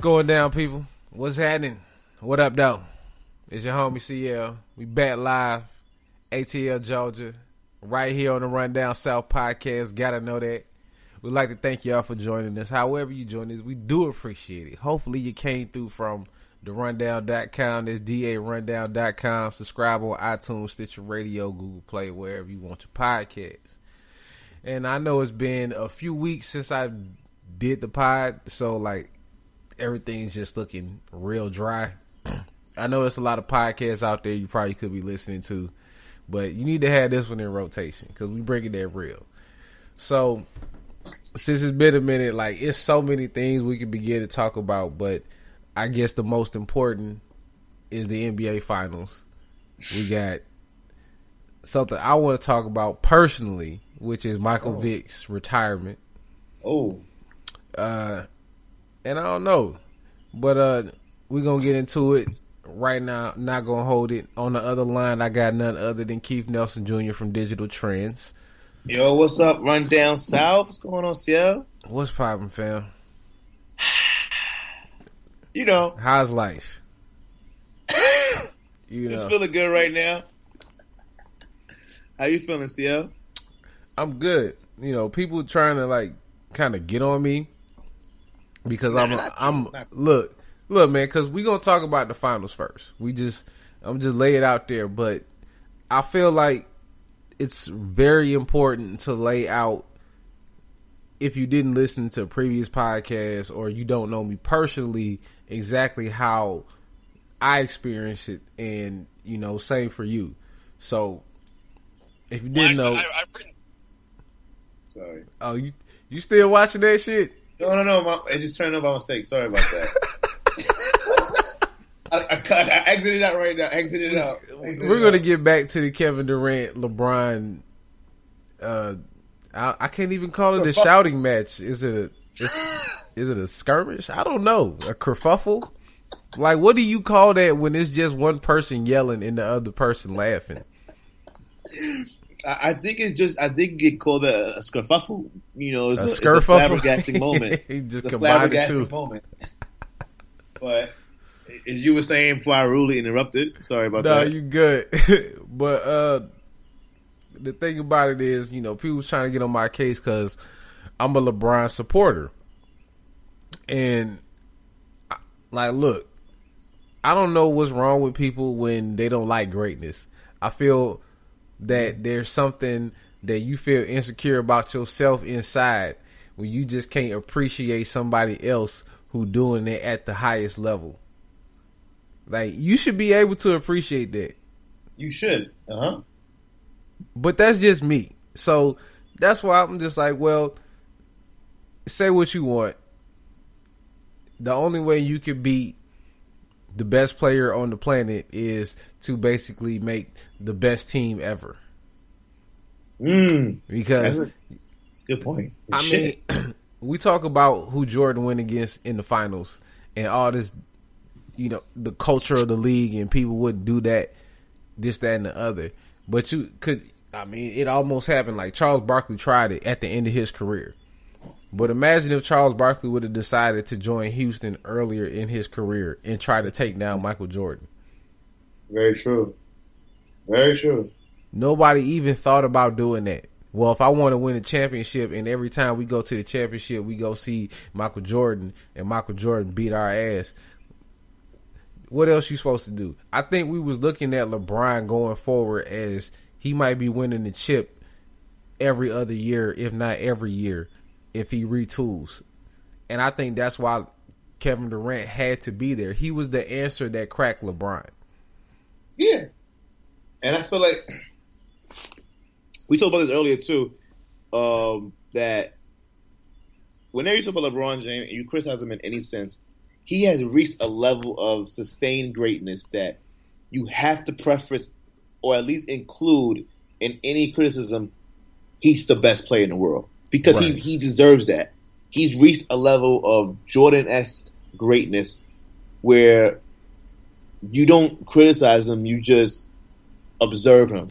going down, people? What's happening? What up, though? It's your homie CL. We back live, ATL Georgia, right here on the Rundown South podcast. Gotta know that. We'd like to thank y'all for joining us. However you join us, we do appreciate it. Hopefully you came through from the rundown.com. That's darundown.com. Subscribe on iTunes, Stitcher Radio, Google Play, wherever you want your podcast. And I know it's been a few weeks since I did the pod, so like everything's just looking real dry. I know it's a lot of podcasts out there you probably could be listening to, but you need to have this one in rotation because we bring it that real. So since it's been a minute, like it's so many things we could begin to talk about, but I guess the most important is the NBA Finals. We got something I want to talk about personally, which is Michael oh. Vick's retirement. Oh, uh, and I don't know, but uh, we're gonna get into it right now. Not gonna hold it on the other line. I got none other than Keith Nelson Jr. from Digital Trends. Yo, what's up? Run down south. What's going on, CL? What's poppin', fam? you know, how's life? you know, just feeling good right now. How you feeling, CL? I'm good. You know, people trying to like kind of get on me because nah, I'm I'm look look man because we gonna talk about the finals first. We just I'm just lay it out there, but I feel like it's very important to lay out if you didn't listen to previous podcasts or you don't know me personally exactly how I experienced it and you know same for you. So if you didn't well, know, I, I, I, sorry. Oh, you you still watching that shit? No, no, no. My, it just turned up by mistake. Sorry about that. I, I, I, exited out right now. Exited out. Exited We're gonna get back to the Kevin Durant, LeBron. Uh, I, I can't even call it a shouting match. Is it a? Is, it a skirmish? I don't know. A kerfuffle. Like, what do you call that when it's just one person yelling and the other person laughing? I think it's just I think it called a, a skerfuffle. You know, it's a, a, it's a flabbergasting moment. just the flabbergasting moment. but as you were saying before I rudely interrupted, sorry about no, that. No, you good. but uh the thing about it is, you know, people's trying to get on my case because I'm a LeBron supporter, and like, look, I don't know what's wrong with people when they don't like greatness. I feel that there's something that you feel insecure about yourself inside when you just can't appreciate somebody else who doing it at the highest level. Like you should be able to appreciate that. You should. Uh-huh. But that's just me. So that's why I'm just like, well, say what you want. The only way you can beat the best player on the planet is to basically make the best team ever. Mm, because that's a, that's a good point. I Shit. mean, we talk about who Jordan went against in the finals and all this, you know, the culture of the league and people wouldn't do that, this, that, and the other. But you could, I mean, it almost happened. Like Charles Barkley tried it at the end of his career. But imagine if Charles Barkley would have decided to join Houston earlier in his career and try to take down Michael Jordan. Very true. Very true. Nobody even thought about doing that. Well, if I want to win a championship and every time we go to the championship, we go see Michael Jordan and Michael Jordan beat our ass. What else you supposed to do? I think we was looking at LeBron going forward as he might be winning the chip every other year, if not every year if he retools. And I think that's why Kevin Durant had to be there. He was the answer that cracked LeBron. Yeah. And I feel like we talked about this earlier too, um, that whenever you talk about LeBron James and you criticize him in any sense, he has reached a level of sustained greatness that you have to preface or at least include in any criticism he's the best player in the world because right. he, he deserves that. He's reached a level of Jordan esque greatness where you don't criticize him, you just observe him.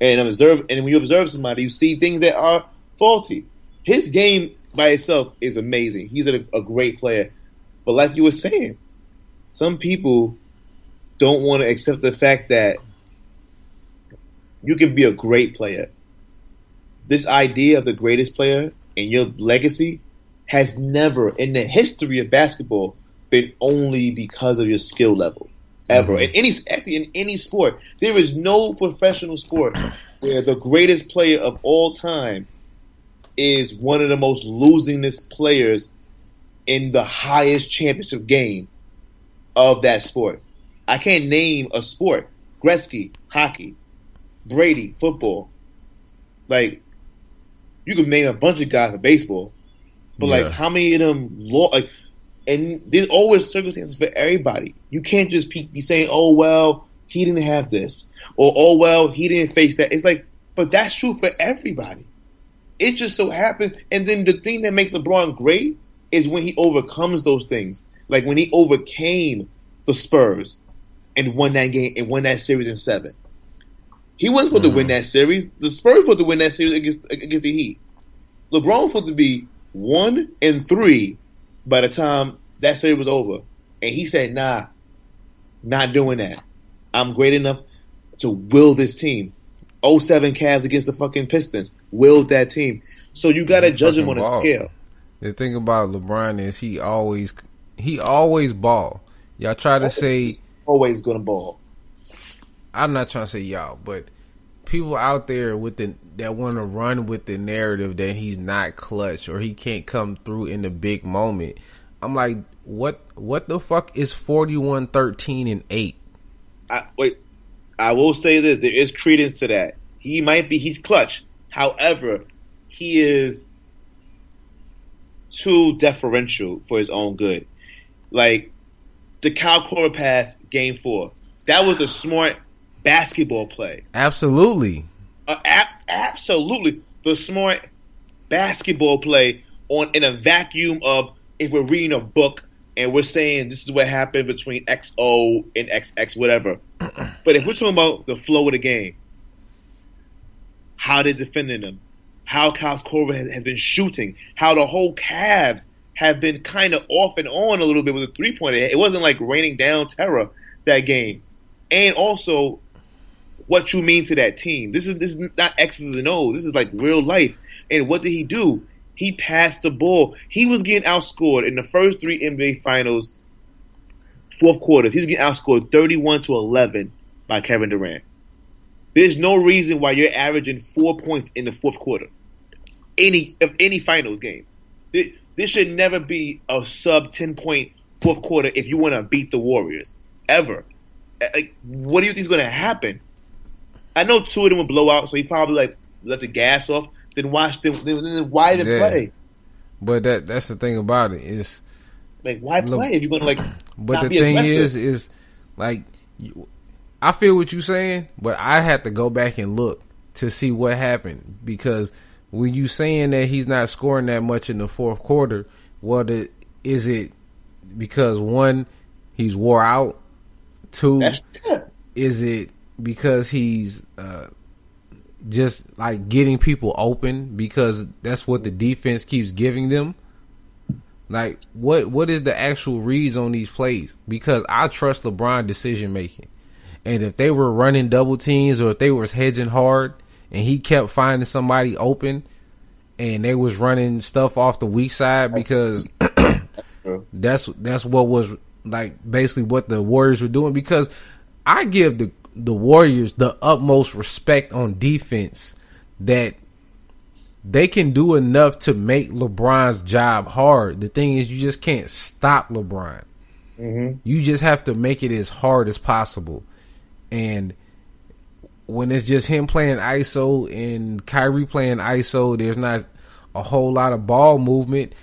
And observe and when you observe somebody, you see things that are faulty. His game by itself is amazing. He's a, a great player. But like you were saying, some people don't want to accept the fact that you can be a great player. This idea of the greatest player and your legacy has never in the history of basketball been only because of your skill level. Ever. Mm-hmm. In any actually in any sport. There is no professional sport where the greatest player of all time is one of the most losingest players in the highest championship game of that sport. I can't name a sport. Gretzky, hockey, Brady, football. Like, you can name a bunch of guys in baseball, but yeah. like, how many of them? law like, and there's always circumstances for everybody. You can't just be saying, "Oh well, he didn't have this," or "Oh well, he didn't face that." It's like, but that's true for everybody. It just so happened, and then the thing that makes LeBron great is when he overcomes those things. Like when he overcame the Spurs and won that game and won that series in seven. He wasn't supposed mm-hmm. to win mm-hmm. that series. The Spurs were supposed to win that series against against the Heat. LeBron was supposed to be one and three by the time that series was over, and he said, "Nah, not doing that. I'm great enough to will this team." 07 Cavs against the fucking Pistons willed that team. So you got to judge him on ball. a scale. The thing about LeBron is he always he always ball. Y'all try to say always gonna ball. I'm not trying to say y'all, but people out there with the that want to run with the narrative that he's not clutch or he can't come through in the big moment. I'm like, what? What the fuck is 41, 13, and eight? I, wait, I will say this: there is credence to that. He might be he's clutch. However, he is too deferential for his own good. Like the Kyle Korver pass, game four. That was a smart basketball play. Absolutely. Uh, ab- absolutely. The smart basketball play on in a vacuum of if we're reading a book and we're saying this is what happened between XO and XX, whatever. but if we're talking about the flow of the game, how they're defending them, how Kyle Korver has, has been shooting, how the whole Cavs have been kind of off and on a little bit with a three pointer. It wasn't like raining down terror that game. And also what you mean to that team. This is this is not X's and O's. This is like real life. And what did he do? He passed the ball. He was getting outscored in the first three NBA finals fourth quarters. He was getting outscored 31 to 11 by Kevin Durant. There's no reason why you're averaging four points in the fourth quarter. Any of any finals game. This should never be a sub 10 point fourth quarter if you want to beat the Warriors. Ever. Like, what do you think is going to happen? I know two of them would blow out, so he probably like let the gas off. Then watch them. Then why did yeah. play? But that that's the thing about it is like why play if you're gonna like. But the thing aggressive? is, is like you, I feel what you're saying, but I have to go back and look to see what happened because when you saying that he's not scoring that much in the fourth quarter, what well, is it because one he's wore out, two is it because he's uh, just like getting people open because that's what the defense keeps giving them. Like what what is the actual reads on these plays? Because I trust LeBron decision making. And if they were running double teams or if they was hedging hard and he kept finding somebody open and they was running stuff off the weak side because that's that's what was like basically what the Warriors were doing because I give the the Warriors the utmost respect on defense that they can do enough to make LeBron's job hard. The thing is, you just can't stop LeBron. Mm-hmm. You just have to make it as hard as possible. And when it's just him playing ISO and Kyrie playing ISO, there's not a whole lot of ball movement.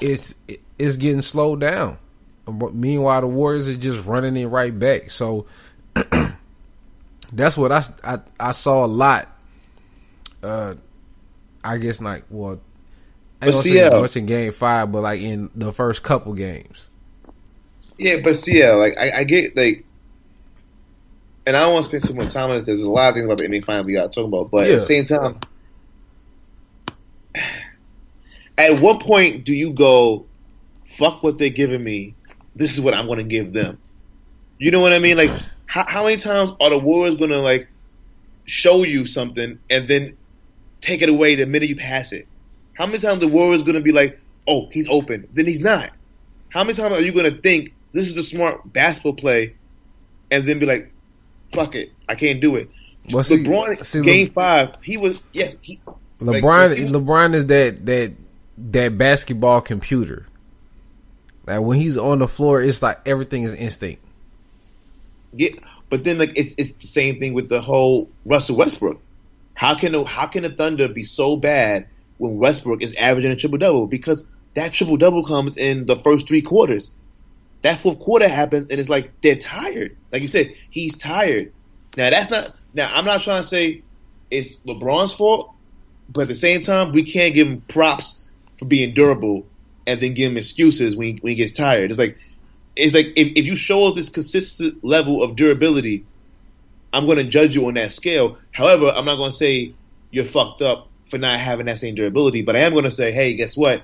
It's it's getting slowed down. Meanwhile, the Warriors are just running it right back. So that's what I, I, I saw a lot. Uh, I guess like well, I don't say much in Game Five, but like in the first couple games. Yeah, but see, yeah, like I, I get like and I don't want to spend too much time on it because there's a lot of things about the NBA Finals we got to talk about. But yeah. at the same time, at what point do you go, fuck what they're giving me, this is what I'm going to give them. You know what I mean? Like, how, how many times are the Warriors going to like show you something and then take it away the minute you pass it? How many times the Warriors going to be like, oh, he's open, then he's not? How many times are you going to think this is a smart basketball play and then be like, fuck it, I can't do it? Well, see- LeBron, see, game Le- five, he was, yes, he, like, LeBron he was- LeBron is that that that basketball computer. Like when he's on the floor, it's like everything is instinct. Yeah, but then like it's it's the same thing with the whole Russell Westbrook. How can the, how can the Thunder be so bad when Westbrook is averaging a triple double? Because that triple double comes in the first three quarters. That fourth quarter happens and it's like they're tired. Like you said, he's tired. Now that's not. Now I'm not trying to say it's LeBron's fault, but at the same time we can't give him props for being durable and then give him excuses when he, when he gets tired. It's like it's like if, if you show this consistent level of durability, I'm going to judge you on that scale. However, I'm not going to say you're fucked up for not having that same durability, but I am going to say, hey, guess what?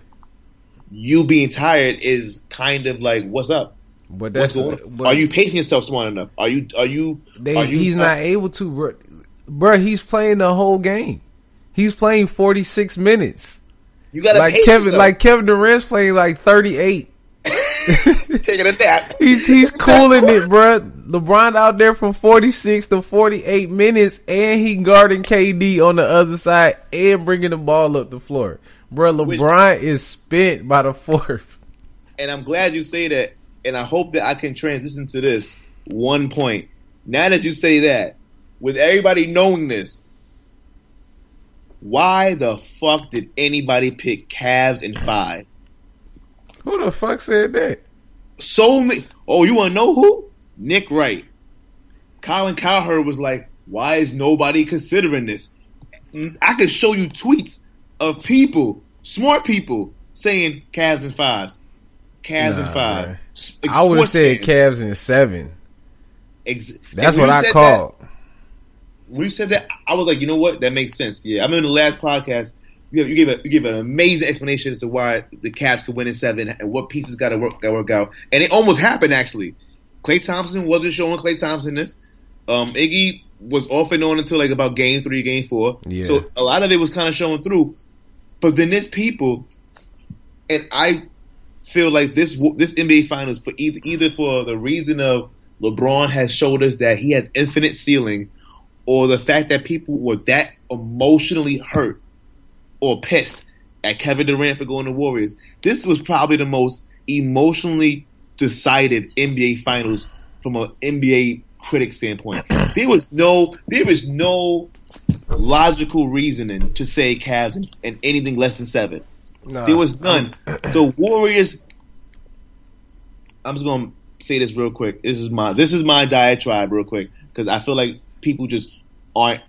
You being tired is kind of like, what's up? But What's that's going on? Are you pacing yourself smart enough? Are you? Are you? they, are you he's not able to, bro. bro. He's playing the whole game. He's playing forty six minutes. You got Like Kevin, yourself. like Kevin Durant's playing like thirty eight. taking a nap. He's he's cooling it, bro. LeBron out there from 46 to 48 minutes, and he guarding KD on the other side and bringing the ball up the floor. Bro, LeBron is spent by the fourth. and I'm glad you say that, and I hope that I can transition to this one point. Now that you say that, with everybody knowing this, why the fuck did anybody pick Cavs in five? Who the fuck said that? So many. Oh, you want to know who? Nick Wright. Colin Cowherd was like, "Why is nobody considering this?" I could show you tweets of people, smart people, saying Cavs and fives, Cavs and five. S- I would have said fans. Cavs and seven. Ex- That's what I called. That, when you said that, I was like, you know what? That makes sense. Yeah, I mean, in the last podcast, you, you gave a, you gave an amazing explanation as to why the Cavs could win in seven and what pieces got to work got work out, and it almost happened actually. Klay Thompson wasn't showing Klay Thompson this. Um, Iggy was off and on until like about game three, game four. Yeah. So a lot of it was kind of showing through. But then there's people, and I feel like this this NBA Finals for either either for the reason of LeBron has showed us that he has infinite ceiling, or the fact that people were that emotionally hurt or pissed at Kevin Durant for going to Warriors. This was probably the most emotionally decided NBA Finals from an NBA critic standpoint. There was no there is no logical reasoning to say Cavs and, and anything less than seven. Nah, There was none. The Warriors. I'm just gonna say this real quick. This is my this is my diatribe real quick because I feel like people just aren't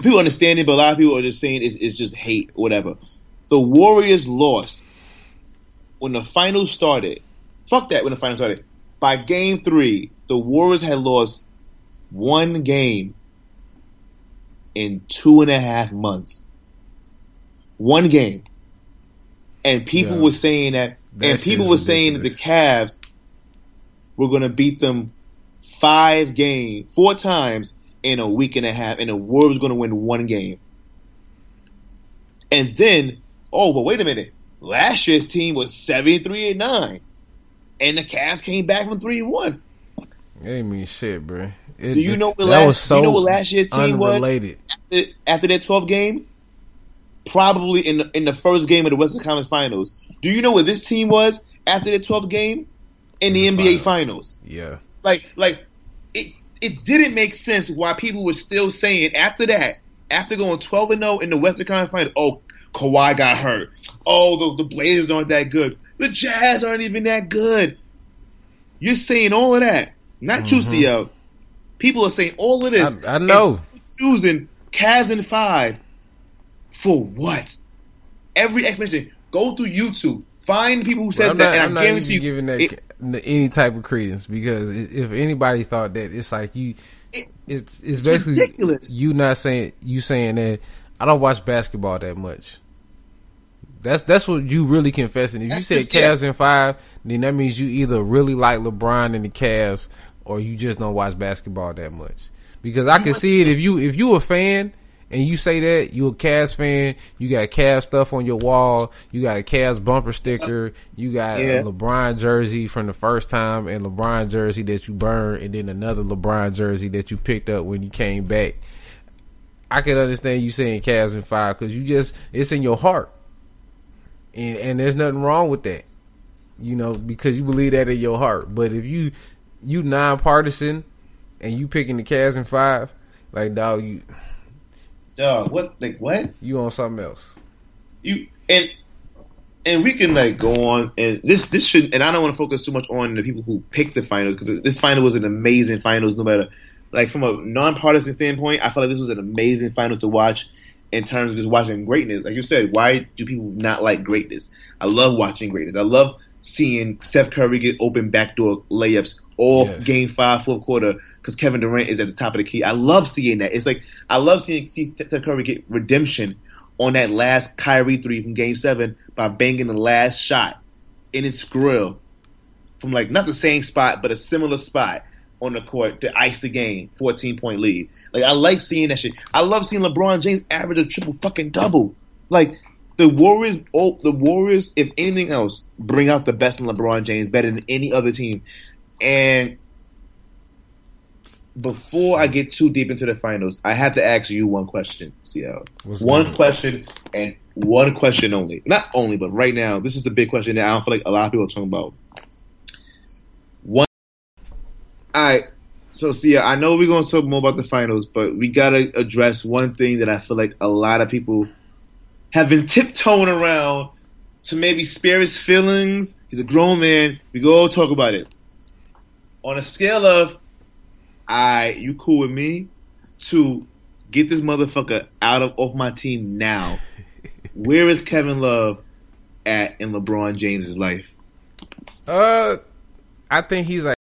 people understand it, but a lot of people are just saying it's, it's just hate whatever. The Warriors lost when the finals started. Fuck that when the finals started. By game three, the Warriors had lost one game in two and a half months. One game. And people Yeah. were saying that, That and people were saying that the. Cavs were going to beat them five game, four times in a week and a half, and the Warriors was going to win one game. And then, oh, but wait a minute. Last year's team was 73 and 9. And the Cavs came back from 3 and 1. It ain't mean shit, bro. It, Do you know what last- was do so you know what last year's team was? unrelated. After, after that 12 game, probably in the, in the first game of the Western Conference Finals. Do you know what this team was after the 12th game? In the In the NBA finals. Finals. Yeah, Like, like it, didn't make sense why people were still saying after that, after going 12 and 0 in the Western Conference Finals, oh, Kawhi got hurt. Oh, the, the Blazers aren't that good. The Jazz aren't even that good. You're saying all of that. Not you, Mhm. CL. People are saying all of this. I, I know. Susan, Cavs in five. For what? Every explanation. Go through YouTube. Find people who said that, not, and I'm I guarantee you, giving that it- any type of credence because if anybody thought that, it's like you, It- it's it's, it's basically ridiculous. you not saying you saying that I don't watch basketball that much. That's that's what you really confessing. If you That's said. Cavs in five, then that means you either really like LeBron and the Cavs, or you just don't watch basketball that much. Because I can see it if you if you a fan and you say that you a Cavs fan, you got Cavs stuff on your wall, you got a Cavs bumper sticker, you got Yeah. a LeBron jersey from the first time, and LeBron jersey that you burned, and then another LeBron jersey that you picked up when you came back. I can understand you saying Cavs in five because you just it's in your heart, and and there's nothing wrong with that, you know, because you believe that in your heart. But if you you nonpartisan and you picking the Cavs in five, like dog, you Dog, what? Like what? you on something else. You and and we can like go on and this this should and I don't want to focus too much on the people who picked the finals because this final was an amazing finals. No matter like from a nonpartisan standpoint, I felt like this was an amazing finals to watch in terms of just watching greatness. Like you said, why do people not like greatness? I love watching greatness. I love seeing Steph Curry get open backdoor layups all Yes. game five, fourth quarter because Kevin Durant is at the top of the key. I love seeing that. It's like I love seeing see Steph Curry get redemption on that last Kyrie three from Game Seven by banging the last shot in his grill from like not the same spot but a similar spot on the court to ice the game, fourteen point lead. Like I like seeing that shit. I love seeing LeBron James average a triple fucking double. Like the Warriors, oh, the Warriors, if anything else, bring out the best in LeBron James better than any other team. And before I get too deep into the finals, I have to ask you one question, CL. What's one good? question and one question only. Not only, but right now, this is the big question that I don't feel like a lot of people are talking about. One. All right. So, Sia, I know we're going to talk more about the finals, but we got to address one thing that I feel like a lot of people have been tiptoeing around to maybe spare his feelings. He's a grown man. We go talk about it. On a scale of, I, you cool with me, to get this motherfucker out of off my team now. Where is Kevin Love at in LeBron James's life? Uh, I think he's like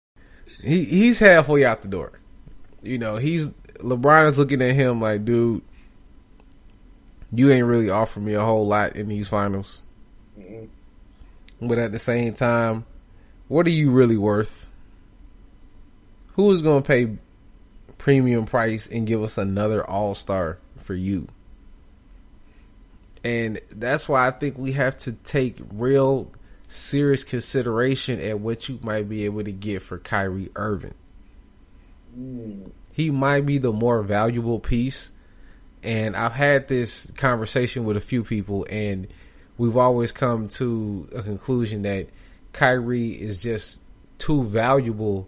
he he's halfway out the door. You know, he's LeBron is looking at him like, dude, you ain't really offered me a whole lot in these finals. But at the same time, what are you really worth? Who is going to pay premium price and give us another All Star for you? And that's why I think we have to take real serious consideration at what you might be able to get for Kyrie Irving. He might be the more valuable piece. And I've had this conversation with a few people, and we've always come to a conclusion that Kyrie is just too valuable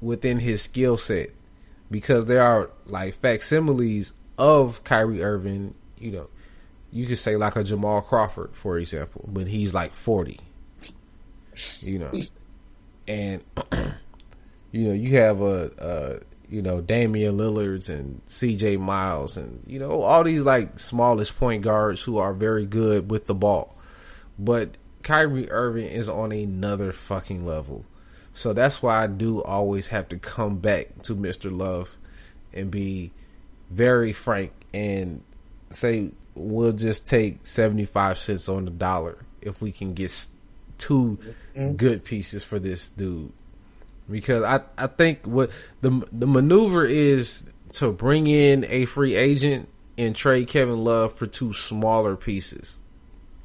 within his skill set because there are like facsimiles of Kyrie Irving, you know, you could say like a Jamal Crawford, for example, but he's like 40, you know, and, you know, you have a, a, you know, Damian Lillards and CJ Miles and, you know, all these like smallest point guards who are very good with the ball. But Kyrie Irving is on another fucking level. So that's why I do always have to come back to Mr. Love and be very frank and say we'll just take 75 cents on the dollar if we can get s- two mm-hmm. good pieces for this dude. Because I, I think what the the maneuver is to bring in a free agent and trade Kevin Love for two smaller pieces.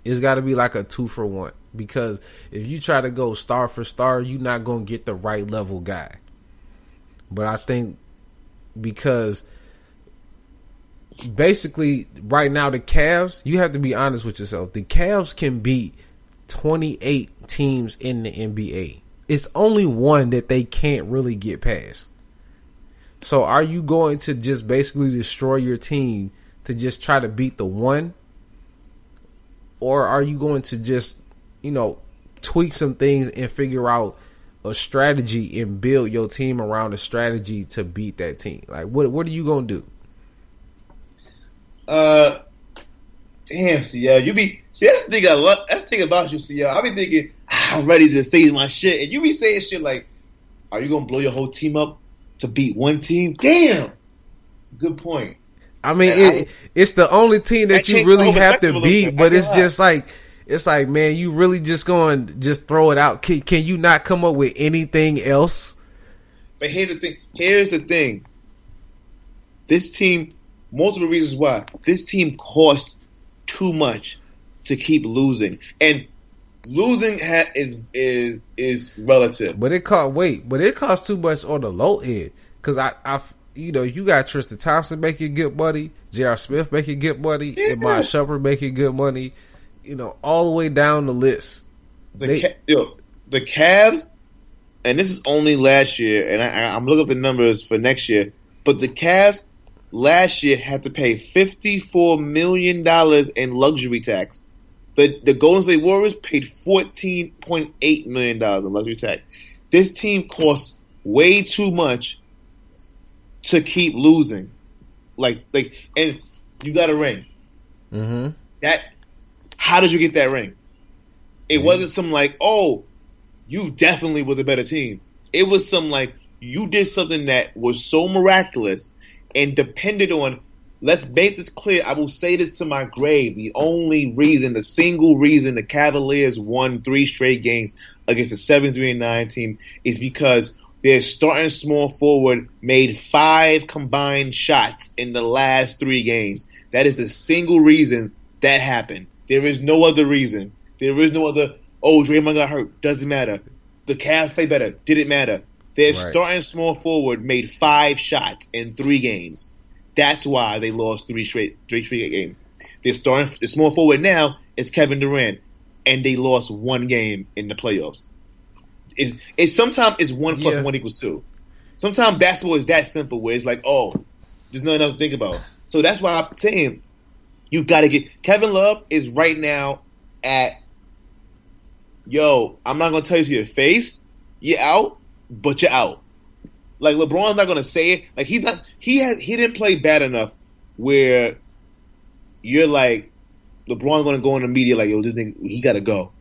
It's got to be like a two for one because if you try to go star for star, you're not going to get the right level guy. But I think because basically right now the Cavs, you have to be honest with yourself. The Cavs can beat 28 teams in the NBA. It's only one that they can't really get past. So are you going to just basically destroy your team to just try to beat the one? Or are you going to just, you know, tweak some things and figure out a strategy and build your team around a strategy to beat that team? Like what what are you going to do? Uh, damn, CL, you be see that's the thing I love. That's the thing about you, CL. I be thinking "Ah, I'm ready to say my shit, and you be saying shit like, "Are you gonna blow your whole team up to beat one team?" Damn, good point. I mean, it, it's the only team that That you really have to beat, but it's just like it's like, man, you really just going just throw it out. Can, can you not come up with anything else? But here's the thing. Here's the thing. This team, multiple reasons why this team costs too much to keep losing, and losing ha- is is is relative. But it cost wait, but it costs too much on the low end because I, I, you know, you got Tristan Thompson making good money, J.R. Smith making good money, Yeah. and my Shumpert making good money. You know, all the way down the list. The They- Ca- yo, the Cavs, and this is only last year, and I, I'm looking up the numbers for next year. But the Cavs last year had to pay 54 million dollars in luxury tax. The the Golden State Warriors paid 14.8 million dollars in luxury tax. This team costs way too much to keep losing. Like like, and you got a ring Mm-hmm. that how did you get that ring? It wasn't some like, oh, you definitely were the better team. It was some like you did something that was so miraculous and depended on let's make this clear. I will say this to my grave. The only reason, the single reason the Cavaliers won three straight games against the seven three and nine team is because their starting small forward made five combined shots in the last three games. That is the single reason that happened. There is no other reason. There is no other. Oh, Draymond got hurt. Doesn't matter. The Cavs play better. Didn't matter. Their Right. starting small forward made five shots in three games. That's why they lost three straight three straight games. Their starting the small forward now is Kevin Durant, and they lost one game in the playoffs. It's, it's sometimes it's one plus Yeah. one equals two. Sometimes basketball is that simple where it's like, oh, there's nothing else to think about. So that's why I'm saying you got to get Kevin Love is right now at yo. I'm not gonna tell you to your face, you're out, but you're out. Like LeBron's not gonna say it. Like he's not. He has. He didn't play bad enough where you're like LeBron's gonna go in the media like yo, this thing he gotta go.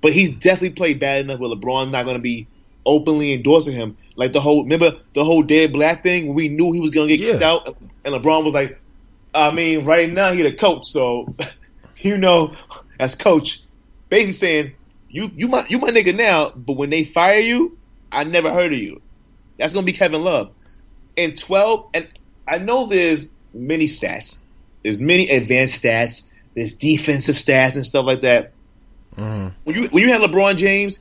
But he's definitely played bad enough where LeBron's not gonna be openly endorsing him. Like the whole remember the whole David Blatt thing. We knew he was gonna get kicked out, and LeBron was like, I mean, right now he the coach, so you know, as coach, basically saying you you my you my nigga now, but when they fire you, I never heard of you. That's gonna be Kevin Love. In twelve, and I know there's many stats. There's many advanced stats. There's defensive stats and stuff like that. Mm-hmm. When you when you have LeBron James,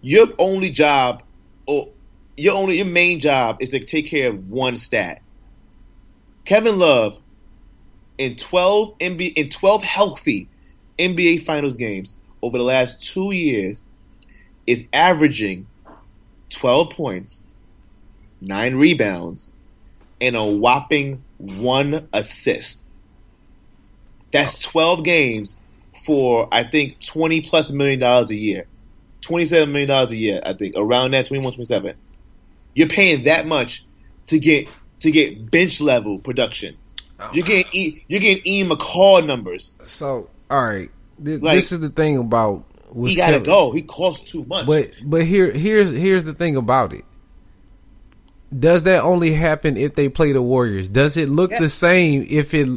your only job or your only your main job is to take care of one stat. Kevin Love in 12 NBA in 12 healthy NBA finals games over the last 2 years is averaging 12 points, 9 rebounds and a whopping 1 assist. That's 12 games for I think 20 plus million dollars a year. 27 million dollars a year, I think, around that 21 27. You're paying that much to get to get bench level production. Oh, you're getting E- you're getting Ian McCall numbers. So, all right, this, Like- this is the thing about He got to Kevin- go. He costs too much. But but here here's here's the thing about it. Does that only happen if they play the Warriors? Does it look Yeah. the same if it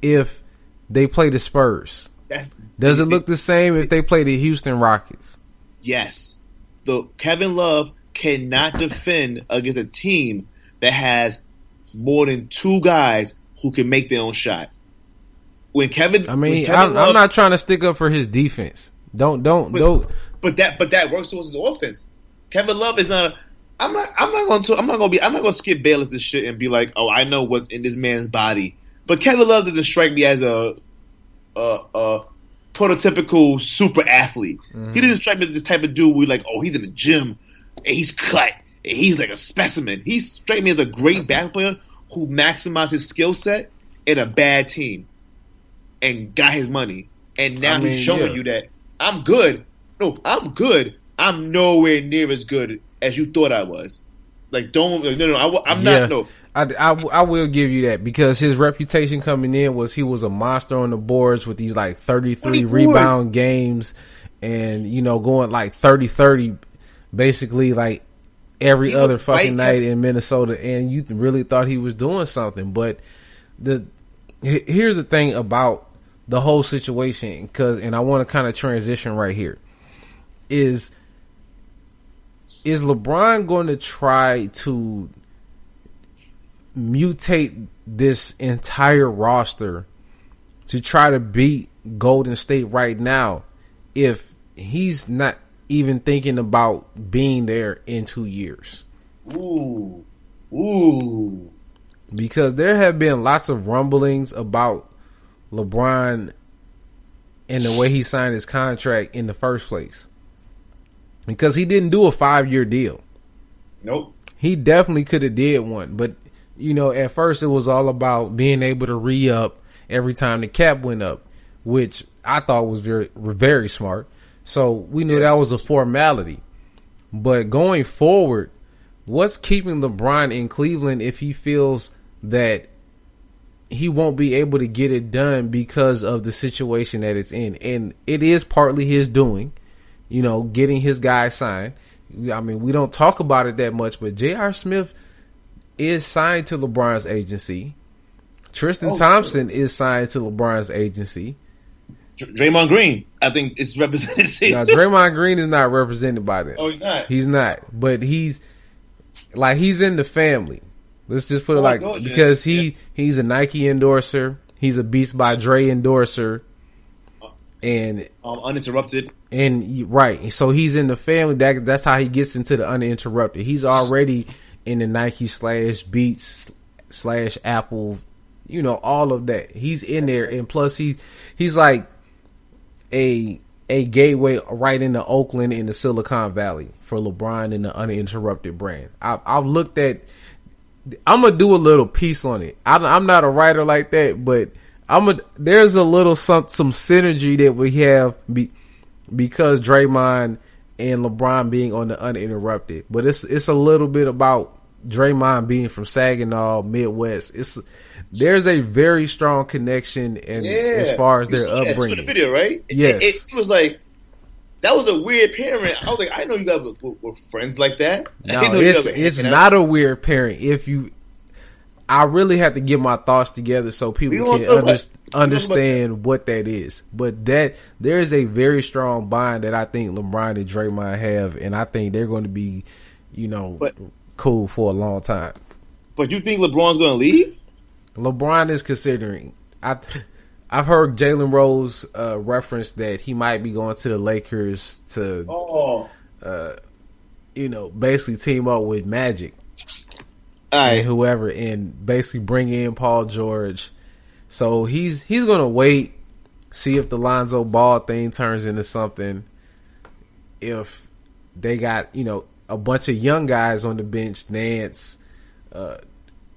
if they play the Spurs? That's Does it look the same if they play the Houston Rockets? Yes. The Kevin Love cannot defend against a team that has more than two guys who can make their own shot. When Kevin, I mean, Kevin I'm, Love- I'm not trying to stick up for his defense. Don't don't But- don't. But that but that works towards his offense. Kevin Love is not. A, I'm not. I'm not going to. I'm not going to be. I'm not going to skip Bayless this shit and be like, oh, I know what's in this man's body. But Kevin Love doesn't strike me as a a, a prototypical super athlete. He mm-hmm. didn't strike me as this type of dude. We like, oh, he's in the gym and he's cut and he's like a specimen. He strike me as a great mm-hmm. basketball player who maximized his skill set in a bad team and got his money. And now I mean, he's showing yeah. you that I'm good. No, I'm good. I'm nowhere near as good as you thought I was. Like, don't. Like, no, no, I, am Yeah. not. No, I, I, I will give you that because his reputation coming in was he was a monster on the boards with these like 33 20 boards. rebound games and you know going like 30 30 basically like every He other fucking night in Minnesota and you really thought he was doing something but the here's the thing about the whole situation because and I want to kind of transition right here is is LeBron going to try to mutate this entire roster to try to beat Golden State right now if he's not even thinking about being there in 2 years? Ooh. Ooh. Because there have been lots of rumblings about LeBron and the way he signed his contract in the first place. Because he didn't do a five year deal. Nope. He definitely could have did one, but you know, at first it was all about being able to re up every time the cap went up, which I thought was very very smart. So we knew yes. that was a formality. But going forward, what's keeping LeBron in Cleveland if he feels that he won't be able to get it done because of the situation that it's in. And it is partly his doing, you know, getting his guy signed. I mean, we don't talk about it that much, but J.R. Smith is signed to LeBron's agency. Tristan oh, Thompson is signed to LeBron's agency. Draymond Green, I think, is represented. now, Draymond Green is not represented by them. Oh, he's not. He's not, but he's like he's in the family. Let's just put it oh, like because he he's a Nike endorser, he's a Beats by Dre endorser, and um, uninterrupted. And right, so he's in the family. That that's how he gets into the uninterrupted. He's already in the Nike slash Beats slash Apple, you know, all of that. He's in there, and plus he he's like a a gateway right into Oakland in the Silicon Valley for LeBron and the uninterrupted brand. I, I've looked at I'm gonna do a little piece on it. I, am not a writer like that, but I'm a. There's a little some some synergy that we have be, because Draymond and LeBron being on the uninterrupted. But it's it's a little bit about Draymond being from Saginaw, Midwest. It's there's a very strong connection, and yeah. as far as their upbringing, the video, right? Yes, it, it, it was like that was a weird parent. I was like, I know you guys were, were friends like that. No, it's it's not a weird parent. If you, I really have to get my thoughts together so people can under, understand what that is. But that there is a very strong bond that I think LeBron and Draymond have, and I think they're going to be, you know, but, cool for a long time. But you think LeBron's going to leave? LeBron is considering. I I've heard Jalen Rose uh, reference that he might be going to the Lakers to, oh. uh, you know, basically team up with Magic and whoever, and basically bring in Paul George. So he's he's gonna wait, see if the Lonzo Ball thing turns into something. If they got you know a bunch of young guys on the bench, Nance, uh,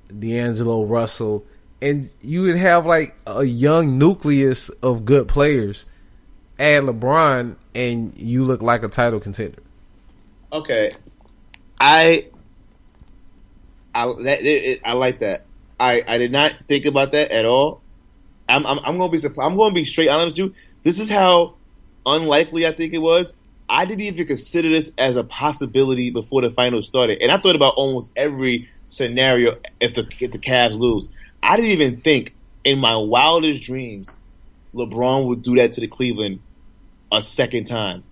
D'Angelo Russell and you would have like a young nucleus of good players. Add LeBron, and you look like a title contender. Okay, I, I that it, I like that. I I did not think about that at all. I'm I'm, I'm gonna be I'm gonna be straight honest with you. This is how unlikely I think it was. I didn't even consider this as a possibility before the finals started, and I thought about almost every scenario if the if the Cavs lose. I didn't even think in my wildest dreams LeBron would do that to the Cleveland a second time.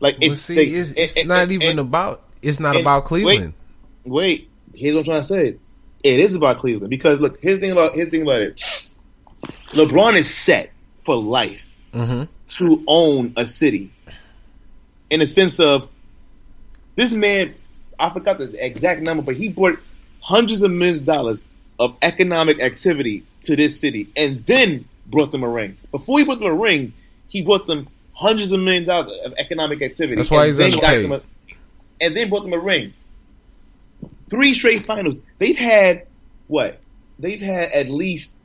Like it's, see, they, it's, it's and, not and, even and, about it's not about Cleveland. Wait, wait, here's what I'm trying to say. It is about Cleveland because look, here's the thing about here's the thing about it. LeBron is set for life mm-hmm. to own a city. In the sense of this man, I forgot the exact number, but he brought hundreds of millions of dollars of economic activity to this city and then brought them a ring. Before he brought them a ring, he brought them hundreds of millions of dollars of economic activity. That's why he's underpaid. A, and then brought them a ring. Three straight finals. They've had what? They've had at least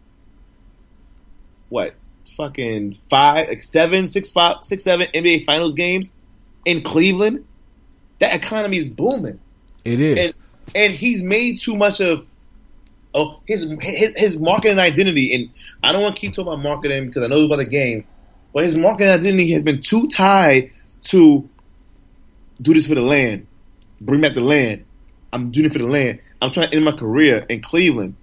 what? Fucking five, like seven, six, five, six, seven NBA Finals games in Cleveland. That economy is booming. It is, and, and he's made too much of oh his his his marketing identity, and I don't want to keep talking about marketing because I know about the game, but his marketing identity has been too tied to do this for the land, bring back the land. I'm doing it for the land. I'm trying to end my career in Cleveland,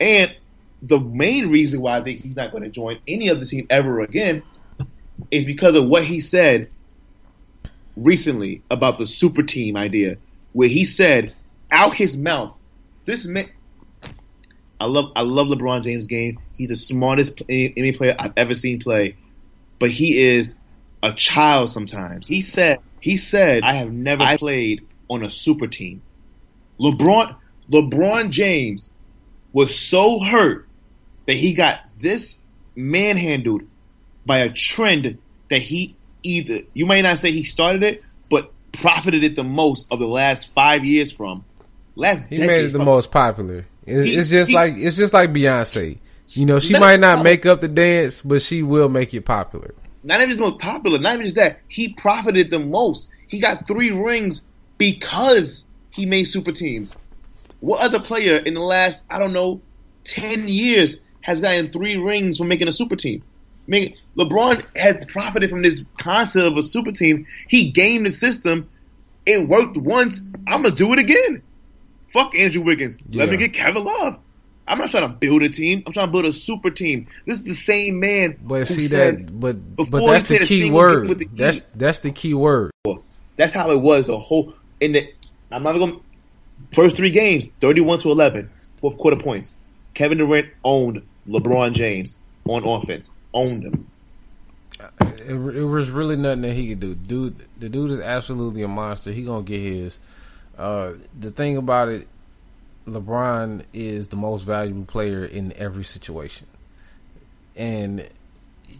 and the main reason why I think he's not going to join any other team ever again is because of what he said recently about the super team idea, where he said out his mouth, "This man." I love I love LeBron James' game. He's the smartest NBA player I've ever seen play, but he is a child sometimes. He said he said I have never played on a super team. LeBron LeBron James was so hurt that he got this manhandled by a trend that he either you may not say he started it, but profited it the most of the last five years from. Last he made it the most popular. It's, he, it's just he, like it's just like Beyonce. You know, she might not make up the dance, but she will make it popular. Not even just most popular, not even just that. He profited the most. He got three rings because he made super teams. What other player in the last, I don't know, ten years has gotten three rings from making a super team? I mean, LeBron has profited from this concept of a super team. He gamed the system. It worked once. I'm gonna do it again. Fuck Andrew Wiggins. Yeah. Let me get Kevin Love. I'm not trying to build a team. I'm trying to build a super team. This is the same man. But see that, but but that's the key word. The that's that's the key word. That's how it was the whole. In the, I'm not going. First three games, 31 to 11, fourth quarter points. Kevin Durant owned LeBron James on offense. Owned him. It, it was really nothing that he could do. Dude, the dude is absolutely a monster. He gonna get his. Uh, the thing about it, LeBron is the most valuable player in every situation, and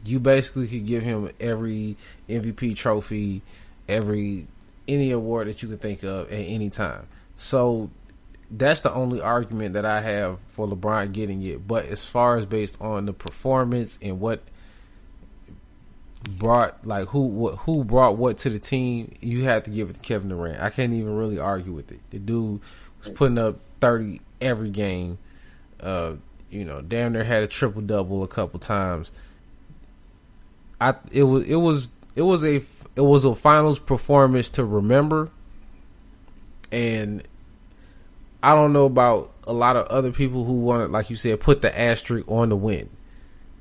you basically could give him every MVP trophy, every any award that you could think of at any time. So that's the only argument that I have for LeBron getting it. But as far as based on the performance and what brought like who what, who brought what to the team, you have to give it to Kevin Durant. I can't even really argue with it. The dude was putting up thirty every game. Uh, you know, damn near had a triple double a couple times. I it was it was it was a it was a finals performance to remember, and I don't know about a lot of other people who want to, like you said, put the asterisk on the win.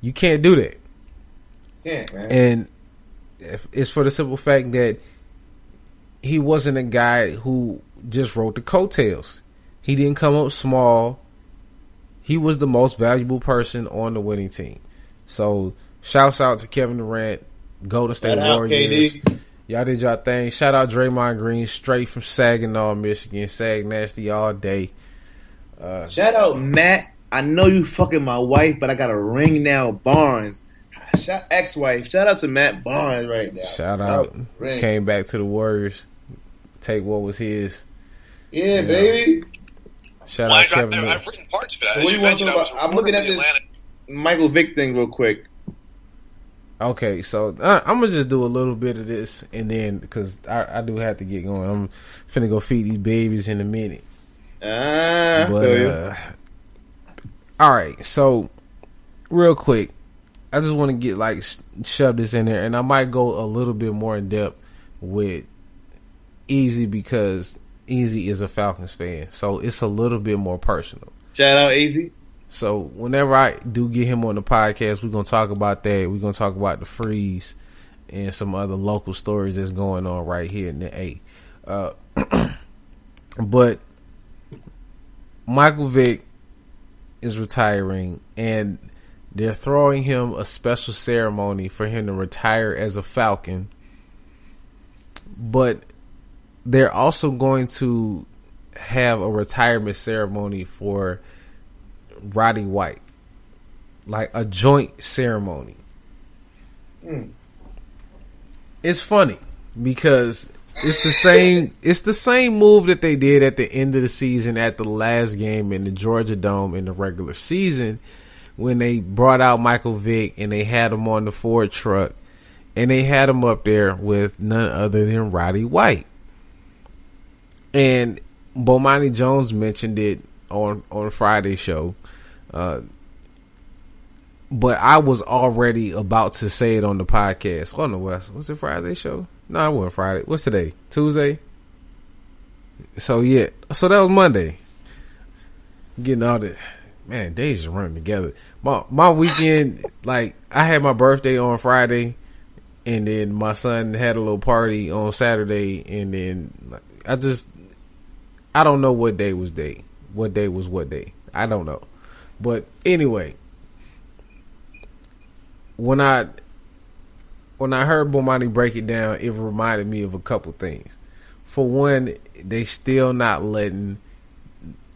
You can't do that. Yeah, man. And it's for the simple fact that he wasn't a guy who just wrote the coattails. He didn't come up small. He was the most valuable person on the winning team. So, shouts out to Kevin Durant, Golden State Warriors. Y'all did y'all thing. Shout out Draymond Green, straight from Saginaw, Michigan. Sag nasty all day. Uh, Shout out Matt. I know you fucking my wife, but I got a ring now, Barnes. Shout ex-wife. Shout out to Matt Barnes right now. Shout out. Came back to the Warriors. Take what was his. Yeah, you baby. Know. Shout well, out Kevin. I've, I've, written parts for that. So what you want to talk about? I'm looking at this Atlanta. Michael Vick thing real quick. Okay, so uh, I'm gonna just do a little bit of this, and then because I, I, do have to get going, I'm finna go feed these babies in a minute. Ah, but uh, all right, so real quick, I just want to get like shove this in there, and I might go a little bit more in depth with Easy because Easy is a Falcons fan, so it's a little bit more personal. Shout out Easy. So whenever I do get him on the podcast, we're gonna talk about that. We're gonna talk about the freeze and some other local stories that's going on right here in the A. Uh, but Michael Vick is retiring, and they're throwing him a special ceremony for him to retire as a Falcon. But they're also going to have a retirement ceremony for Roddy White, like a joint ceremony. Mm. It's funny because it's the same. It's the same move that they did at the end of the season at the last game in the Georgia Dome in the regular season when they brought out Michael Vick and they had him on the Ford truck and they had him up there with none other than Roddy White. And Bomani Jones mentioned it on on Friday show. Uh, but I was already about to say it on the podcast. Oh no, what's what's it Friday show? No, it wasn't Friday. What's today? Tuesday. So yeah, so that was Monday. Getting all the man, days just running together. My my weekend, like I had my birthday on Friday, and then my son had a little party on Saturday, and then I just I don't know what day was day, what day was what day. I don't know, but anyway, when I when I heard Bomani break it down, it reminded me of a couple things. For one, they still not letting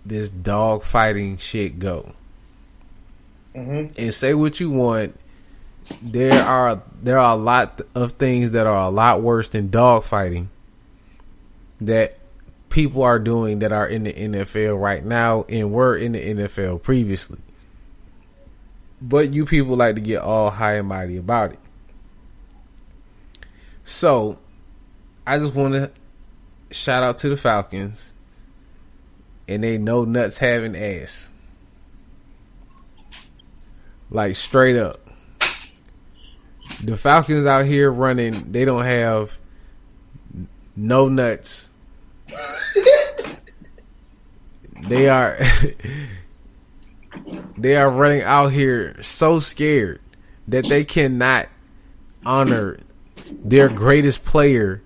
this dog fighting shit go. Mm-hmm. And say what you want, there are there are a lot of things that are a lot worse than dog fighting that people are doing that are in the NFL right now and were in the NFL previously. But you people like to get all high and mighty about it. So, I just want to shout out to the Falcons and they no nuts having ass. Like straight up. The Falcons out here running, they don't have no nuts. they are they are running out here so scared that they cannot honor their greatest player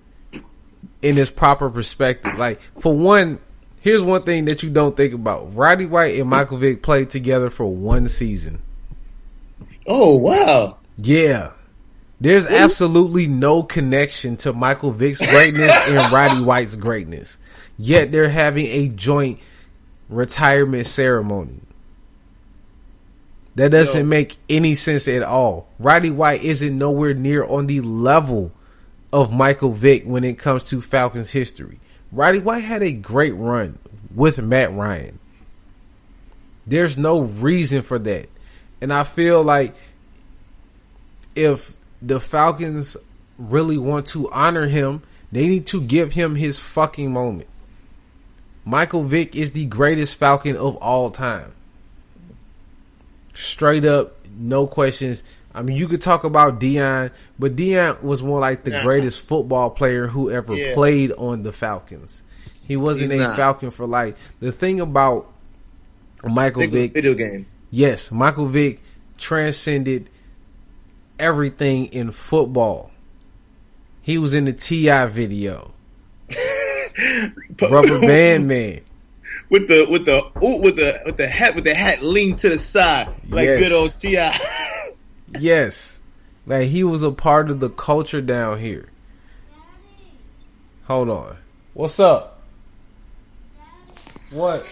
in his proper perspective. Like for one, here's one thing that you don't think about. Roddy White and Michael Vick played together for one season. Oh wow! Yeah. There's absolutely no connection to Michael Vick's greatness and Roddy White's greatness. Yet they're having a joint retirement ceremony. That doesn't Yo. make any sense at all. Roddy White isn't nowhere near on the level of Michael Vick when it comes to Falcons history. Roddy White had a great run with Matt Ryan. There's no reason for that. And I feel like if the Falcons really want to honor him, they need to give him his fucking moment. Michael Vick is the greatest Falcon of all time. Straight up, no questions. I mean, you could talk about Deion, but Deion was more like the Nah. greatest football player who ever Yeah. played on the Falcons. He wasn't He's a not. Falcon for life. The thing about Michael Big was a Vick, video game. yes, Michael Vick transcended everything in football. He was in the T.I. video, Rubber Band Man. with the with the ooh, with the with the hat with the hat leaned to the side like Yes. good old Ti. Yes. Like he was a part of the culture down here. Hold on. What's up? What?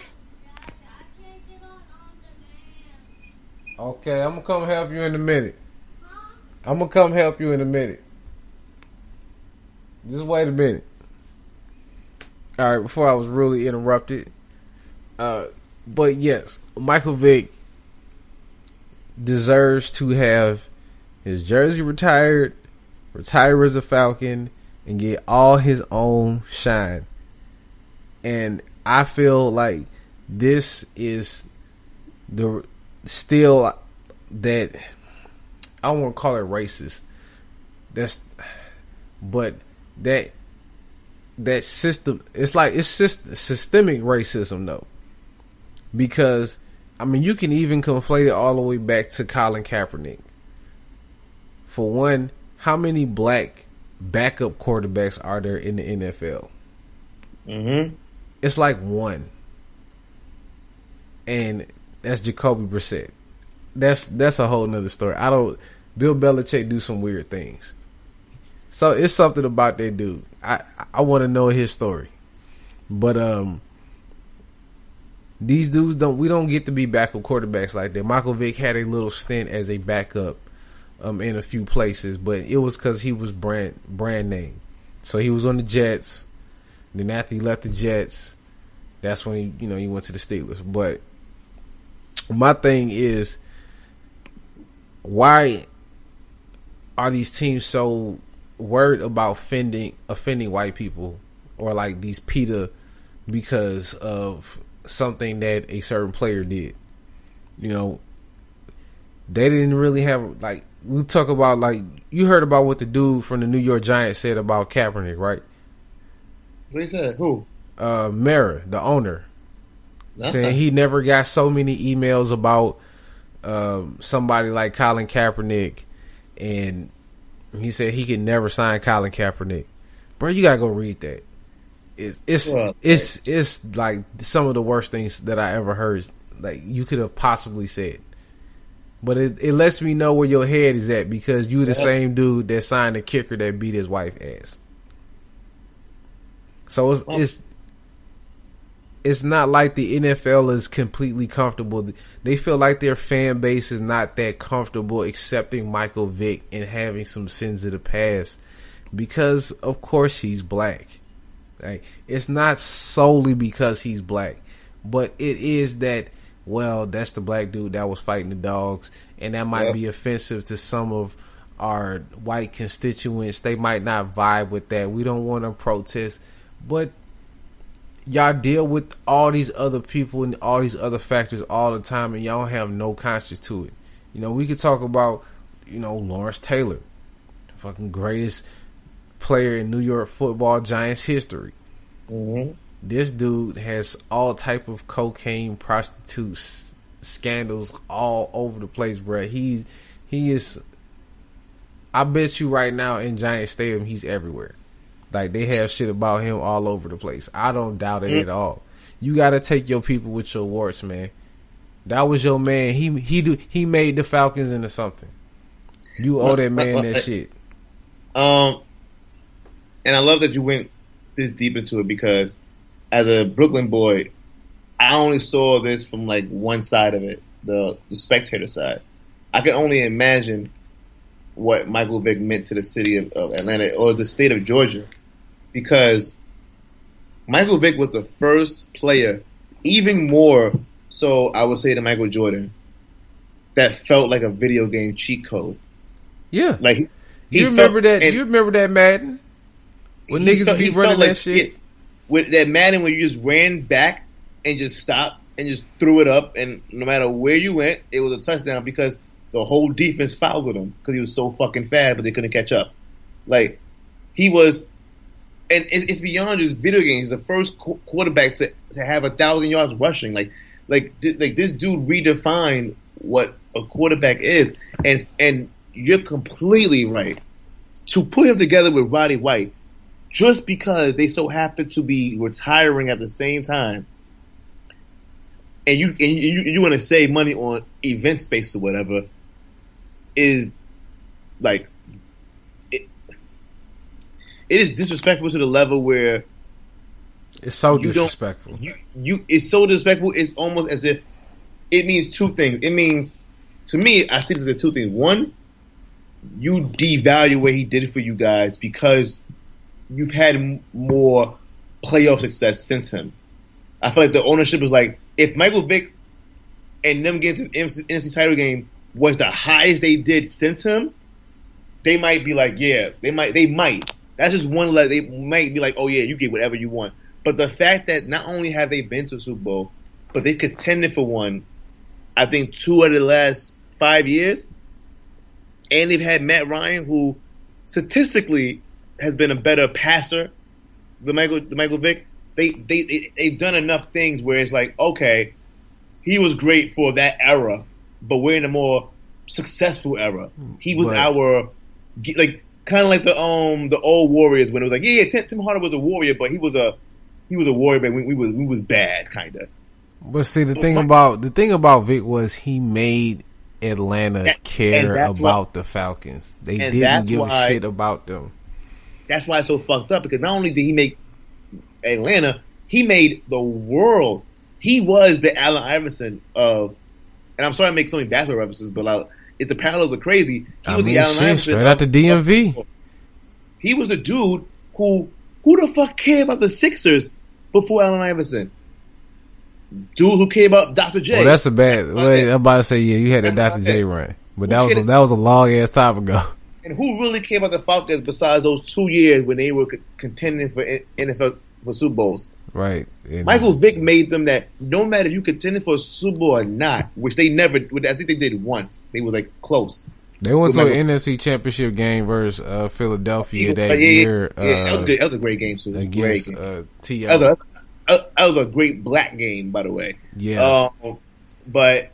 Okay, I'm gonna come help you in a minute. I'm gonna come help you in a minute. Just wait a minute. All right, before I was really interrupted. Uh, but yes, Michael Vick deserves to have his jersey retired, retire as a Falcon, and get all his own shine. And I feel like this is the still that I don't want to call it racist. That's but that that system it's like it's syst- systemic racism though because I mean you can even conflate it all the way back to Colin Kaepernick. For one, how many black backup quarterbacks are there in the NFL? Mm-hmm. It's like one, and that's Jacoby Brissett. That's that's a whole nother story. I don't. Bill Belichick do some weird things, so it's something about that dude. I I want to know his story, but um, these dudes don't. We don't get to be backup quarterbacks like that. Michael Vick had a little stint as a backup, um, in a few places, but it was because he was brand brand name. So he was on the Jets. Then after he left the Jets, that's when he you know he went to the Steelers. But my thing is, why are these teams so worried about offending offending white people or like these PETA because of something that a certain player did? You know, they didn't really have like we talk about like you heard about what the dude from the New York Giants said about Kaepernick, right? What he said? Who? Uh, Mara, the owner. saying he never got so many emails about um, somebody like Colin Kaepernick, and he said he could never sign Colin Kaepernick. Bro, you gotta go read that. It's it's Well, it's it's like some of the worst things that I ever heard. Like you could have possibly said. But it, it lets me know where your head is at because you the Yeah. same dude that signed the kicker that beat his wife ass. So it's it's it's not like the NFL is completely comfortable. They feel like their fan base is not that comfortable accepting Michael Vick and having some sins of the past because of course he's black. Like it's not solely because he's black, but it is that well, that's the black dude that was fighting the dogs and that might Yep. be offensive to some of our white constituents. They might not vibe with that. We don't want to protest, but y'all deal with all these other people and all these other factors all the time and y'all have no conscience to it. You know, we could talk about, you know, Lawrence Taylor, the fucking greatest player in New York football Giants history. hmm This dude has all type of cocaine, prostitutes, scandals all over the place, bruh. He's he is. I bet you right now in Giant Stadium, he's everywhere. Like they have shit about him all over the place. I don't doubt it Mm. at all. You got to take your people with your warts, man. That was your man. He he do he made the Falcons into something. You owe that man that shit. Um, and I love that you went this deep into it because as a Brooklyn boy, I only saw this from like one side of it, the, the spectator side. I can only imagine what Michael Vick meant to the city of, of Atlanta or the state of Georgia because Michael Vick was the first player, even more so, I would say to Michael Jordan, that felt like a video game cheat code. Yeah, Like he you remember felt- that? You remember that Madden when niggas felt- be running felt that shit? it- with that Madden where you just ran back and just stopped and just threw it up, and no matter where you went, it was a touchdown because the whole defense fouled him because he was so fucking fast, but they couldn't catch up. Like he was, and it, it's beyond just video games. He's the first qu- quarterback to to have a thousand yards rushing. Like like like this dude redefined what a quarterback is, and and you're completely right to put him together with Roddy White just because they so happen to be retiring at the same time, and you and you, you want to save money on event space or whatever, is like it is disrespectful to the level where It's so you disrespectful. you you it's so disrespectful. It's almost as if it means two things. It means to me, I see this as two things. One, you devalue what he did for you guys because you've had m- more playoff success since him. I feel like the ownership is like if Michael Vick and them getting to the NFC, NFC title game was the highest they did since him, they might be like, yeah, they might, they might. That's just one let they might be like, oh yeah, you get whatever you want. But the fact that not only have they been to a Super Bowl, but they contended for one, I think two of the last five years, and they've had Matt Ryan, who statistically has been a better passer than Michael than Michael Vick. They they they they've done enough things where it's like, okay, he was great for that era, but we're in a more successful era. He was But- our like kind of like the um the old Warriors when it was like, yeah, yeah Tim, Tim Hardaway was a warrior, but he was a he was a warrior, but we, we was we was bad kind of. But see, the thing about the thing about Vick was he made Atlanta That- care about the Falcons. They didn't give why- a shit about them. That's why it's so fucked up because not only did he make Atlanta, he made the world. He was the Allen Iverson of, and I'm sorry I make so many basketball references, but like, if the parallels are crazy, he I was mean, the Allen shit, Iverson straight out the DMV. he was a dude who who the fuck cared about the Sixers before Allen Iverson? Dude who cared about Dr. J. Well, that's a bad. That's Wait. I'm about to say yeah, you had That's Dr. J run, but Who that was a, that was a long ass time ago. And who really cared about the Falcons besides those two years when they were contending for NFL for Super Bowls? Right. And- Michael Vick made them that no matter you contended for a Super Bowl or not, which they never, I think they did once. They was like close. They went to an NFC Championship game versus uh, Philadelphia Yeah, that yeah, year yeah, that was uh, a good. That was a great game too. Great against game. uh, That was, T.O. a, uh, that was a great black game, by the way. Yeah. Um, but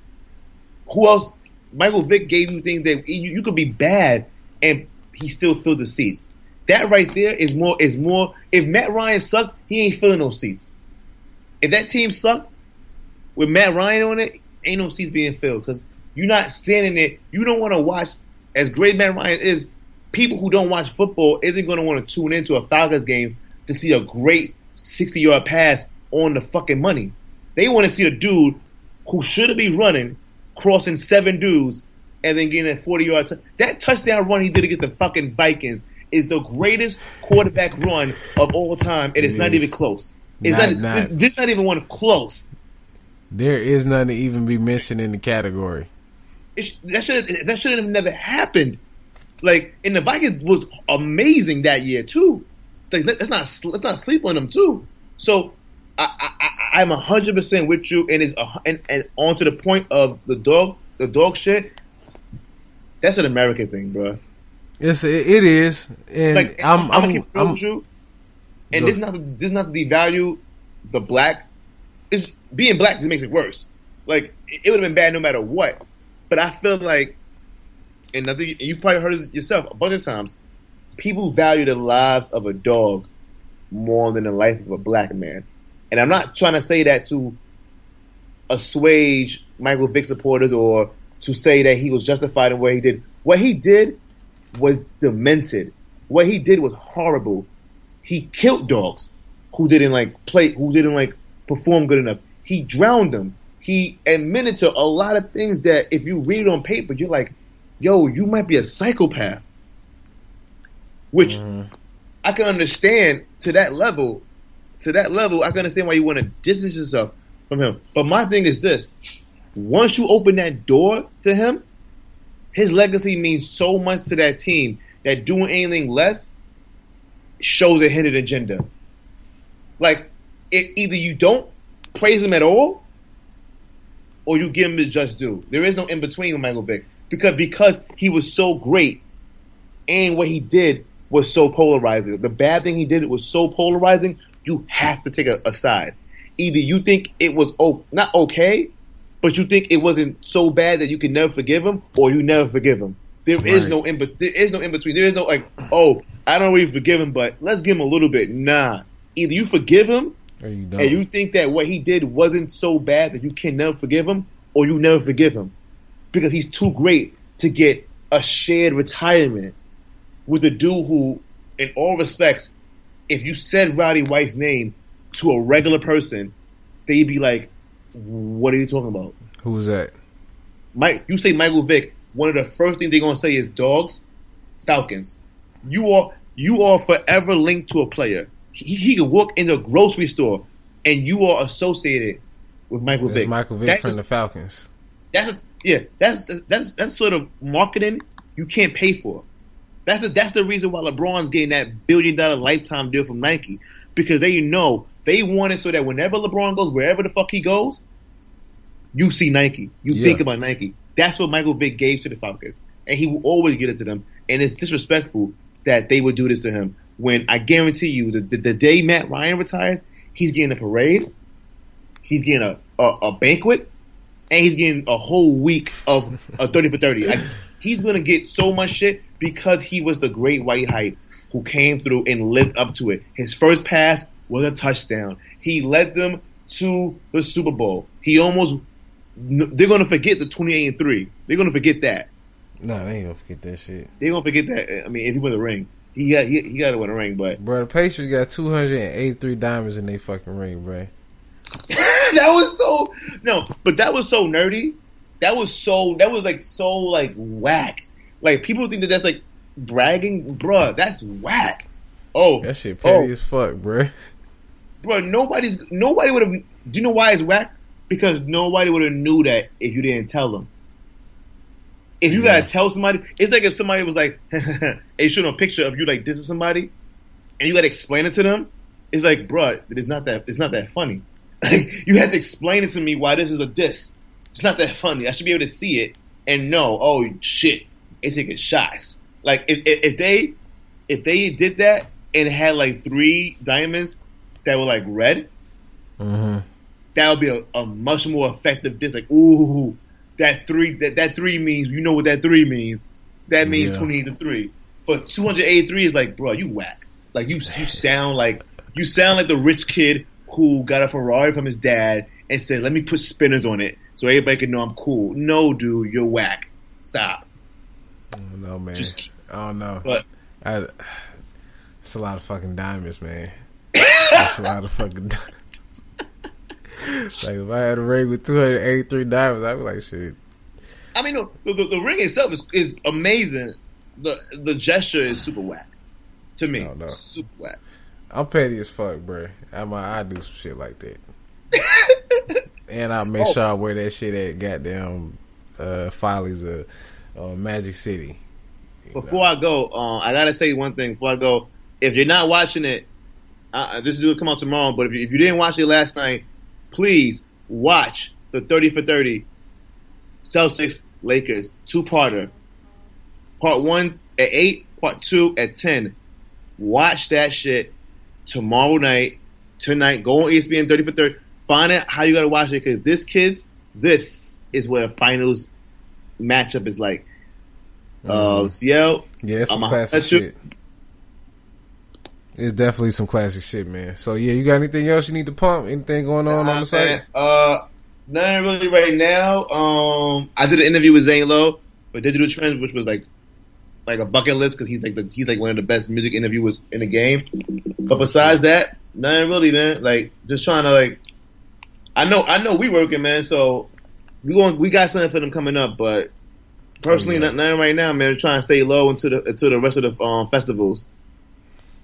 who else? Michael Vick gave you things that you, you could be bad and he still filled the seats. That right there is more is more. If Matt Ryan sucked, he ain't filling those seats. If that team sucked with Matt Ryan on it, ain't no seats being filled because you're not standing there. You don't want to watch. As great Matt Ryan is, people who don't watch football isn't going to want to tune into a Falcons game to see a great 60 yard pass on the fucking money. They want to see a dude who should be running, crossing seven dudes, and then getting a 40 yard. T- that touchdown run he did against the fucking Vikings is the greatest quarterback run of all time, and it's It not even close. It's Not- not, not. This, this not even one close. There is none to even be mentioned in the category. It sh- that should that should have never happened. Like, and the Vikings was amazing that year too. Like, let- let's not let's not sleep on them too. So, I, I, I I'm hundred percent with you, and is and and on to the point of the dog the dog shit. That's an American thing, bro. It's it, it is, and Like, I'm I'm, I'm, I'm- with you. And this not this not to devalue the black. It's being black just makes it worse. Like it, it would have been bad no matter what. But I feel like, and I think you probably heard it yourself a bunch of times. People value the lives of a dog more than the life of a black man. And I'm not trying to say that to assuage Michael Vick supporters or to say that he was justified in what he did. What he did was demented. What he did was horrible. He killed dogs who didn't like play, who didn't like perform good enough. He drowned them. He admitted to a lot of things that if you read it on paper, you're like, yo, you might be a psychopath. Which Mhm. I can understand to that level. To that level, I can understand why you want to distance yourself from him. But my thing is this: once you open that door to him, his legacy means so much to that team that doing anything less shows a hidden agenda. Like, it, either you don't praise him at all, or you give him his just due. There is no in between with Michael Vick because because he was so great, and what he did was so polarizing. The bad thing he did was so polarizing. You have to take a, a side. Either you think it was o- not okay, but you think it wasn't so bad that you can never forgive him, or you never forgive him. There is Right. no in be- there is no in between. There is no like, oh, I don't really forgive him, but let's give him a little bit. Nah. Either you forgive him or you don't. and you think that what he did wasn't so bad that you can never forgive him, or you never forgive him because he's too great to get a shared retirement with a dude who, in all respects, if you said Roddy White's name to a regular person, they'd be like, "What are you talking about?" Who's that? Mike, you say Michael Vick, one of the first things they're gonna say is dogs, Falcons. You are you are forever linked to a player. He, he could walk in a grocery store and you are associated with Michael That's Vick. Michael Vick That's from just- the Falcons. that's yeah, that's that's that's sort of marketing you can't pay for. That's the, that's the reason why LeBron's getting that billion dollar lifetime deal from Nike because they know they want it so that whenever LeBron goes wherever the fuck he goes, you see Nike, you Yeah. think about Nike. That's what Michael Vick gave to the Falcons, and he will always get it to them. And it's disrespectful that they would do this to him. When I guarantee you, the, the, the day Matt Ryan retires, he's getting a parade, he's getting a, a, a banquet, and he's getting a whole week of a 30 for 30. Like, he's going to get so much shit because he was the great white hype who came through and lived up to it. His first pass was a touchdown. He led them to the Super Bowl. He almost, they're going to forget the 28 and 3. They're going to forget that. Nah, they ain't gonna forget that shit. They're going to forget that. I mean, if he win the ring, he got, he, he got to win a ring, but Bro, the Patriots got 283 diamonds in their fucking ring, bro. that was so no, but that was so nerdy. That was so that was like so like whack. Like people think that that's like bragging, bruh. That's whack. Oh, That shit oh. petty oh, as fuck, bro. bro. Nobody's nobody would have. Do you know why it's whack? Because nobody would have knew that if you didn't tell them. If you Yeah. gotta tell somebody, it's like if somebody was like, "Hey, show them a picture of you like this is somebody," and you gotta explain it to them. It's like, bro, it's not that. It's not that funny. Like you have to explain it to me why this is a diss. It's not that funny. I should be able to see it and know. Oh shit, they taking shots. Like if, if if they if they did that and had like three diamonds that were like red, Mm-hmm. that would be a, a much more effective diss. Like, ooh, that three that, that three means you know what that three means. That means Yeah. twenty eight to three. But two hundred eighty three is like, bro, you whack. Like you you sound like you sound like the rich kid who got a Ferrari from his dad and said, "Let me put spinners on it so everybody can know I'm cool." No, dude, you're whack. Stop. No man. Just- I don't know. But I, it's a lot of fucking diamonds, man. It's a lot of fucking diamonds. like if I had a ring with 283 diamonds, I'd be like, shit. I mean, the, the, the ring itself is is amazing. The the gesture is super whack to me. Oh, no. Super whack. I'm petty as fuck, bro. I I do some shit like that. and I make Oh. sure I wear that shit at goddamn uh, Follies of uh, Magic City. Before I go, um, I gotta say one thing. Before I go, if you're not watching it, uh, this is gonna come out tomorrow. But if you, if you didn't watch it last night, please watch the 30 for 30 Celtics Lakers two parter. Part one at eight, part two at ten. Watch that shit tomorrow night, tonight. Go on ESPN 30 for 30. Find out how you gotta watch it because this kids, this is what a finals matchup is like. Uh, CL, Yeah, some classic that's you- shit. It's definitely some classic shit, man. So yeah, you got anything else you need to pump? Anything going on on the site? Uh, nothing really right now. Um, I did an interview with Zane Lowe for Digital Trends, which was like like a bucket list because he's like the, he's like one of the best music interviewers in the game. But besides that, nothing really, man. Like just trying to like, I know I know we working, man. So we going we got something for them coming up, but. Personally, Oh, yeah. not nothing right now, man. Trying to stay low until the until the rest of the um, festivals.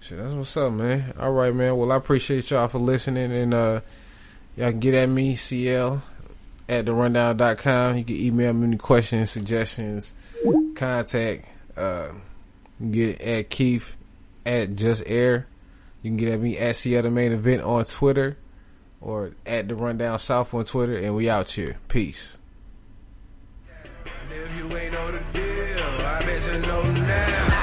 Shit, that's what's up, man. All right, man. Well, I appreciate y'all for listening, and uh, y'all can get at me, CL, at the therundown.com. You can email me any questions, suggestions, contact. Uh, get at Keith at Just Air. You can get at me at CL the Main Event on Twitter, or at the Rundown South on Twitter, and we out here. Peace. If you ain't know the deal, I bet you know now.